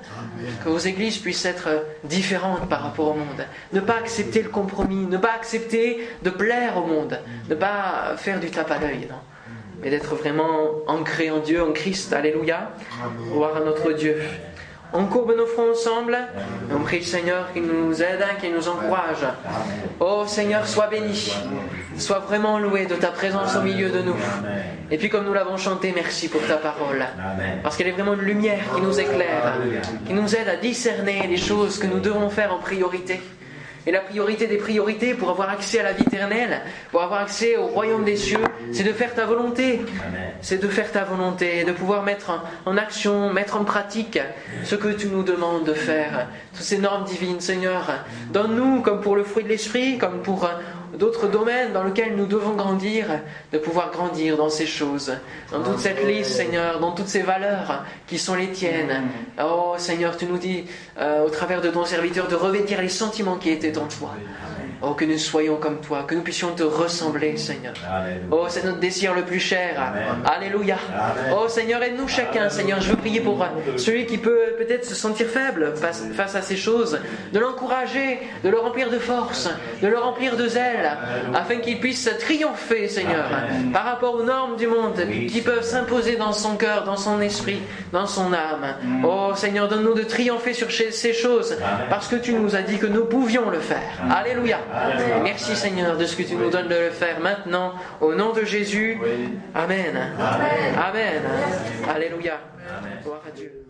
Speaker 1: Que vos églises puissent être différentes par rapport au monde. Ne pas accepter le compromis, ne pas accepter de plaire au monde, ne pas faire du tape à l'œil, non. Mais d'être vraiment ancré en Dieu, en Christ. Alléluia. Gloire à notre Dieu. On courbe nos fronts ensemble et on prie le Seigneur qui nous aide, qui nous encourage. Oh Seigneur, sois béni. Sois vraiment loué de ta présence au milieu de nous. Et puis comme nous l'avons chanté, merci pour ta parole. Parce qu'elle est vraiment une lumière qui nous éclaire, qui nous aide à discerner les choses que nous devons faire en priorité. Et la priorité des priorités pour avoir accès à la vie éternelle, pour avoir accès au royaume des cieux, c'est de faire ta volonté. C'est de faire ta volonté, de pouvoir mettre en action, mettre en pratique ce que tu nous demandes de faire. Toutes ces normes divines, Seigneur, donne-nous, comme pour le fruit de l'esprit, comme pour d'autres domaines dans lesquels nous devons grandir, de pouvoir grandir dans ces choses, dans toute cette liste, Seigneur, dans toutes ces valeurs qui sont les tiennes. Oh Seigneur, tu nous dis, euh, au travers de ton serviteur, de revêtir les sentiments qui étaient en toi. Oh, que nous soyons comme toi, que nous puissions te ressembler, Seigneur. Oh, c'est notre désir le plus cher. Alléluia. Oh, Seigneur, aide-nous chacun, Seigneur. Je veux prier pour celui qui peut peut-être se sentir faible face, à ces choses, de l'encourager, de le remplir de force, de le remplir de zèle, afin qu'il puisse triompher, Seigneur, par rapport aux normes du monde qui peuvent s'imposer dans son cœur, dans son esprit, dans son âme. Oh, Seigneur, donne-nous de triompher sur ces choses, parce que tu nous as dit que nous pouvions le faire. Alléluia. Merci Seigneur de ce que tu nous donnes de le faire maintenant. Au nom de Jésus. Amen. Amen. Alléluia. Gloire à Dieu.